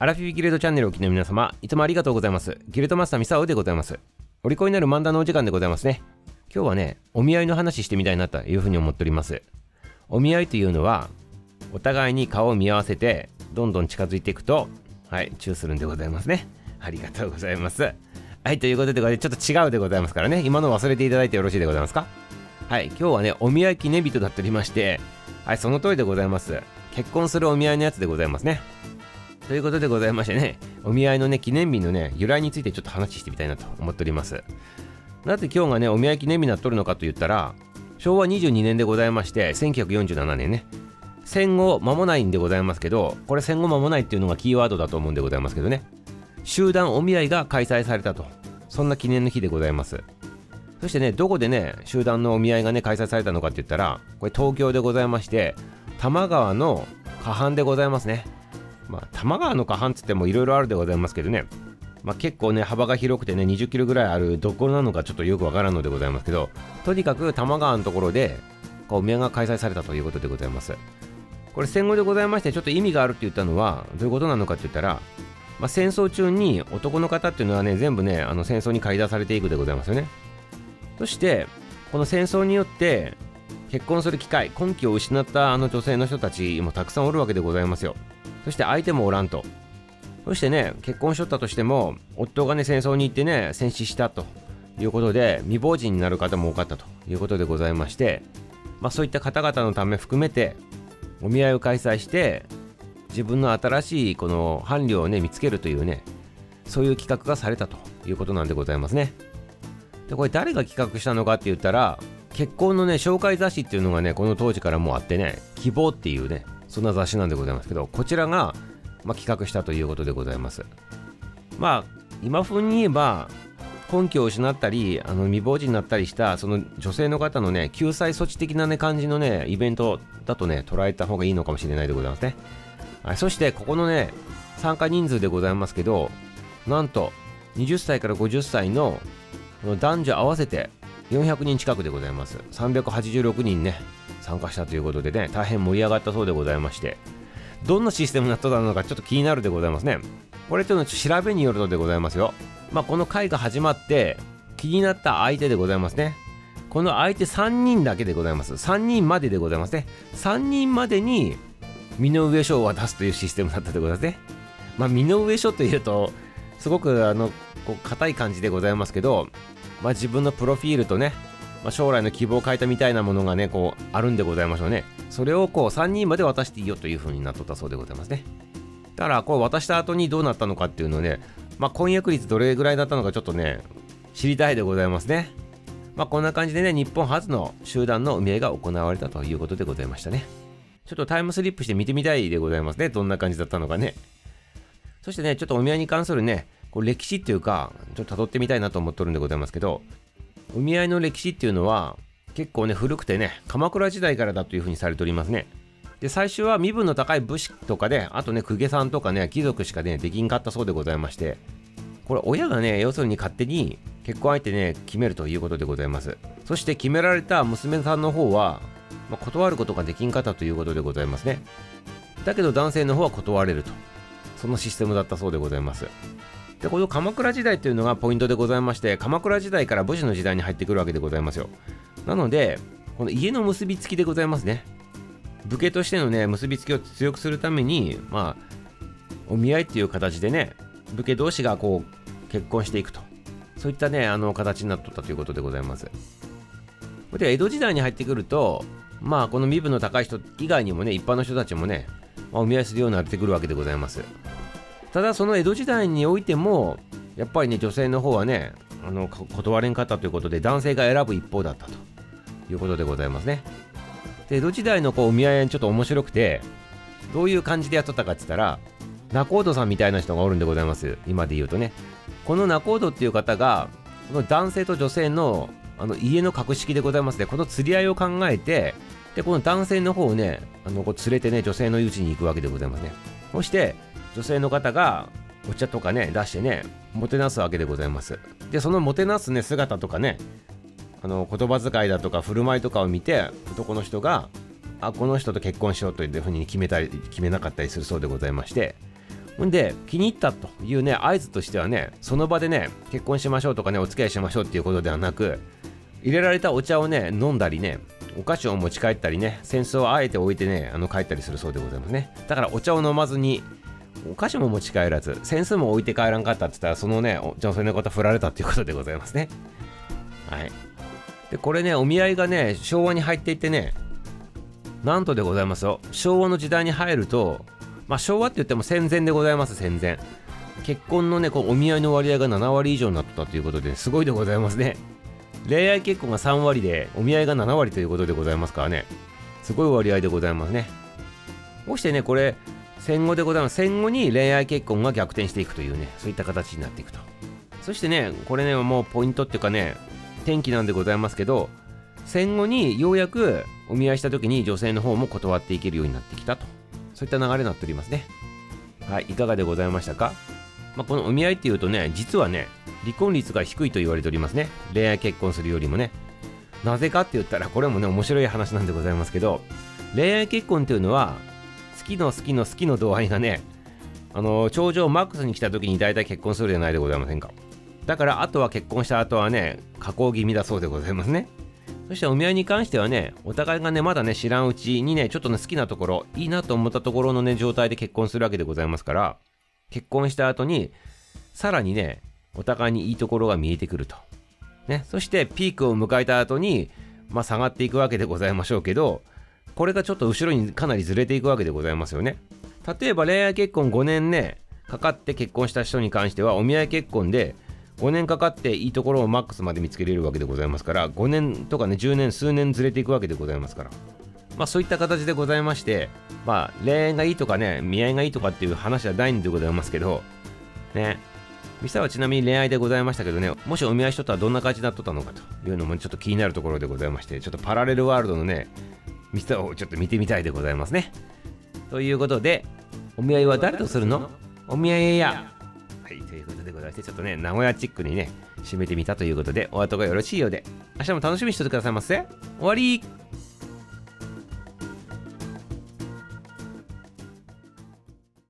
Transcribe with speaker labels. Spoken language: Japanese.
Speaker 1: アラフィフギルドチャンネルをお聞きの皆様、いつもありがとうございます。ギルドマスターミサオでございます。お利口になる漫談のお時間でございますね。今日はね、お見合いの話してみたいなというふうに思っております。お見合いというのは、お互いに顔を見合わせて、どんどん近づいていくと、はい、チューするんでございますね。ありがとうございます。はい、ということで、ちょっと違うでございますからね、今の忘れていただいてよろしいでございますか？はい、今日はね、お見合い記念日となっておりまして、はい、その通りでございます。結婚するお見合いのやつでございますね。ということでございましてね、お見合いのね、記念日のね、由来についてちょっと話してみたいなと思っております。なぜ今日がね、お見合い記念日になっとるのかと言ったら、昭和22年でございまして、1947年ね、戦後間もないんでございますけど、これ戦後間もないっていうのがキーワードだと思うんでございますけどね、集団お見合いが開催されたと、そんな記念の日でございます。そしてね、どこでね、集団のお見合いがね、開催されたのかって言ったら、これ東京でございまして、多摩川の河畔でございますね。まあ、多摩川の河畔っつってもいろいろあるでございますけどね、まあ、結構ね幅が広くてね20キロぐらいあるどこなのかちょっとよくわからんのでございますけど。とにかく多摩川のところでこう宮が開催されたということでございます。これ戦後でございましてちょっと意味があるって言ったのはどういうことなのかって言ったら、まあ、戦争中に男の方っていうのはね全部ねあの戦争に駆り出されていくでございますよね。そしてこの戦争によって結婚する機会根気を失ったあの女性の人たちもたくさんおるわけでございますよ。そして相手もおらんと。そしてね、結婚しとったとしても、夫がね、戦争に行ってね、戦死したということで、未亡人になる方も多かったということでございまして、まあそういった方々のため含めて、お見合いを開催して、自分の新しいこの伴侶をね、見つけるというね、そういう企画がされたということなんでございますね。で、これ誰が企画したのかって言ったら、結婚のね、紹介雑誌っていうのがね、この当時からもうあってね、希望っていうね、そんな雑誌なんでございますけどこちらが、まあ、企画したということでございます。まあ今風に言えば根拠を失ったりあの未亡人になったりしたその女性の方のね救済措置的なね感じのねイベントだとね捉えた方がいいのかもしれないでございますね、はい、そしてここのね参加人数でございますけどなんと20歳から50歳の男女合わせて400人近くでございます。386人ね。参加したということでね大変盛り上がったそうでございましてどんなシステムになったのかちょっと気になるでございますね。これというの調べによるとでございますよ。まあこの回が始まって気になった相手でございますね。この相手3人だけでございます。3人まででございますね。3人までに身の上書を渡すというシステムだったでございますね。まあ身の上書というとすごくあのこう硬い感じでございますけどまあ自分のプロフィールとねまあ、将来の希望を変えたみたいなものがね、こう、あるんでございましょうね。それをこう、3人まで渡していいよという風になっとったそうでございますね。だから、こう、渡した後にどうなったのかっていうのをね、まあ、婚約率どれぐらいだったのかちょっとね、知りたいでございますね。まあ、こんな感じでね、日本初の集団の運営が行われたということでございましたね。ちょっとタイムスリップして見てみたいでございますね。どんな感じだったのかね。そしてね、ちょっとお見合いに関するね、こう歴史っていうか、ちょっと辿ってみたいなと思っとるんでございますけど、お見合いの歴史っていうのは結構ね古くてね鎌倉時代からだというふうにされておりますね。で最初は身分の高い武士とかであとね公家さんとかね貴族しかねできんかったそうでございましてこれ親がね要するに勝手に結婚相手ね決めるということでございます。そして決められた娘さんの方は、まあ、断ることができんかったということでございますね。だけど男性の方は断れると。そのシステムだったそうでございます。でこの鎌倉時代というのがポイントでございまして鎌倉時代から武士の時代に入ってくるわけでございますよ。なのでこの家の結びつきでございますね。武家としてのね結びつきを強くするためにまあお見合いっていう形でね武家同士がこう結婚していくと。そういったねあの形になっとったということでございます。で江戸時代に入ってくるとまあこの身分の高い人以外にもね一般の人たちもね、お見合いするようになってくるわけでございます。ただその江戸時代においてもやっぱりね女性の方はねあの断れんかったということで男性が選ぶ一方だったということでございますね。で江戸時代のこうお見合いちょっと面白くてどういう感じでやっとったかって言ったら仲人さんみたいな人がおるんでございます。今で言うとね。この仲人っていう方がこの男性と女性のあの家の格式でございますね。この釣り合いを考えてでこの男性の方をねあのこう連れてね女性の家に行くわけでございますね。そして女性の方がお茶とかね出してねもてなすわけでございます。でそのもてなすね姿とかねあの言葉遣いだとか振る舞いとかを見て男の人があこの人と結婚しようというふうに決めたり決めなかったりするそうでございまして。ほんで気に入ったというね合図としてはねその場でね結婚しましょうとかねお付き合いしましょうっていうことではなく入れられたお茶をね飲んだりねお菓子を持ち帰ったりね扇子をあえて置いてねあの帰ったりするそうでございますね。だからお茶を飲まずにお菓子も持ち帰らず扇子も置いて帰らんかったって言ったらそのね女性の方振られたっていうことでございますね。はい。でこれねお見合いがね昭和に入っていってねなんとでございますよ。昭和の時代に入るとまあ昭和って言っても戦前でございます戦前。結婚のねこうお見合いの割合が7割以上になったということですごいでございますね。恋愛結婚が3割でお見合いが7割ということでございますからね。すごい割合でございますね。こうしてねこれ戦後でございます。戦後に恋愛結婚が逆転していくというねそういった形になっていくと。そしてねこれねもうポイントっていうかね転機なんでございますけど戦後にようやくお見合いした時に女性の方も断っていけるようになってきたと。そういった流れになっておりますね。はいいかがでございましたか、まあ、このお見合いっていうとね実はね離婚率が低いと言われておりますね。恋愛結婚するよりもね。なぜかって言ったらこれもね面白い話なんでございますけど恋愛結婚っていうのはきの好きの好きの度合いがねあの頂上マックスに来た時に大体結婚するじゃないでございませんかだからあとは結婚した後はね加工気味だそうでございますねそしてお見合いに関してはねお互いがねまだね知らんうちにねちょっとね好きなところいいなと思ったところのね状態で結婚するわけでございますから結婚した後にさらにねお互いにいいところが見えてくると。ね、そしてピークを迎えた後に、まあ、下がっていくわけでございましょうけど、これがちょっと後ろにかなりずれていくわけでございますよね。例えば恋愛結婚5年ね、かかって結婚した人に関しては、お見合い結婚で5年かかっていいところをマックスまで見つけれるわけでございますから、5年とかね、10年、数年ずれていくわけでございますから。まあそういった形でございまして、まあ恋愛がいいとかね、見合いがいいとかっていう話はないんでございますけど、ね、ミサはちなみに恋愛でございましたけどね、もしお見合いしとったらどんな感じになっとったのかというのもちょっと気になるところでございまして、ちょっとパラレルワールドのね、ミサをちょっと見てみたいでございますね。ということで、お見合いは誰とするの？お見合いや。はい、ということでございまして、ちょっとね、名古屋チックにね、締めてみたということで、お後がよろしいようで、明日も楽しみにしててくださいませ。終わり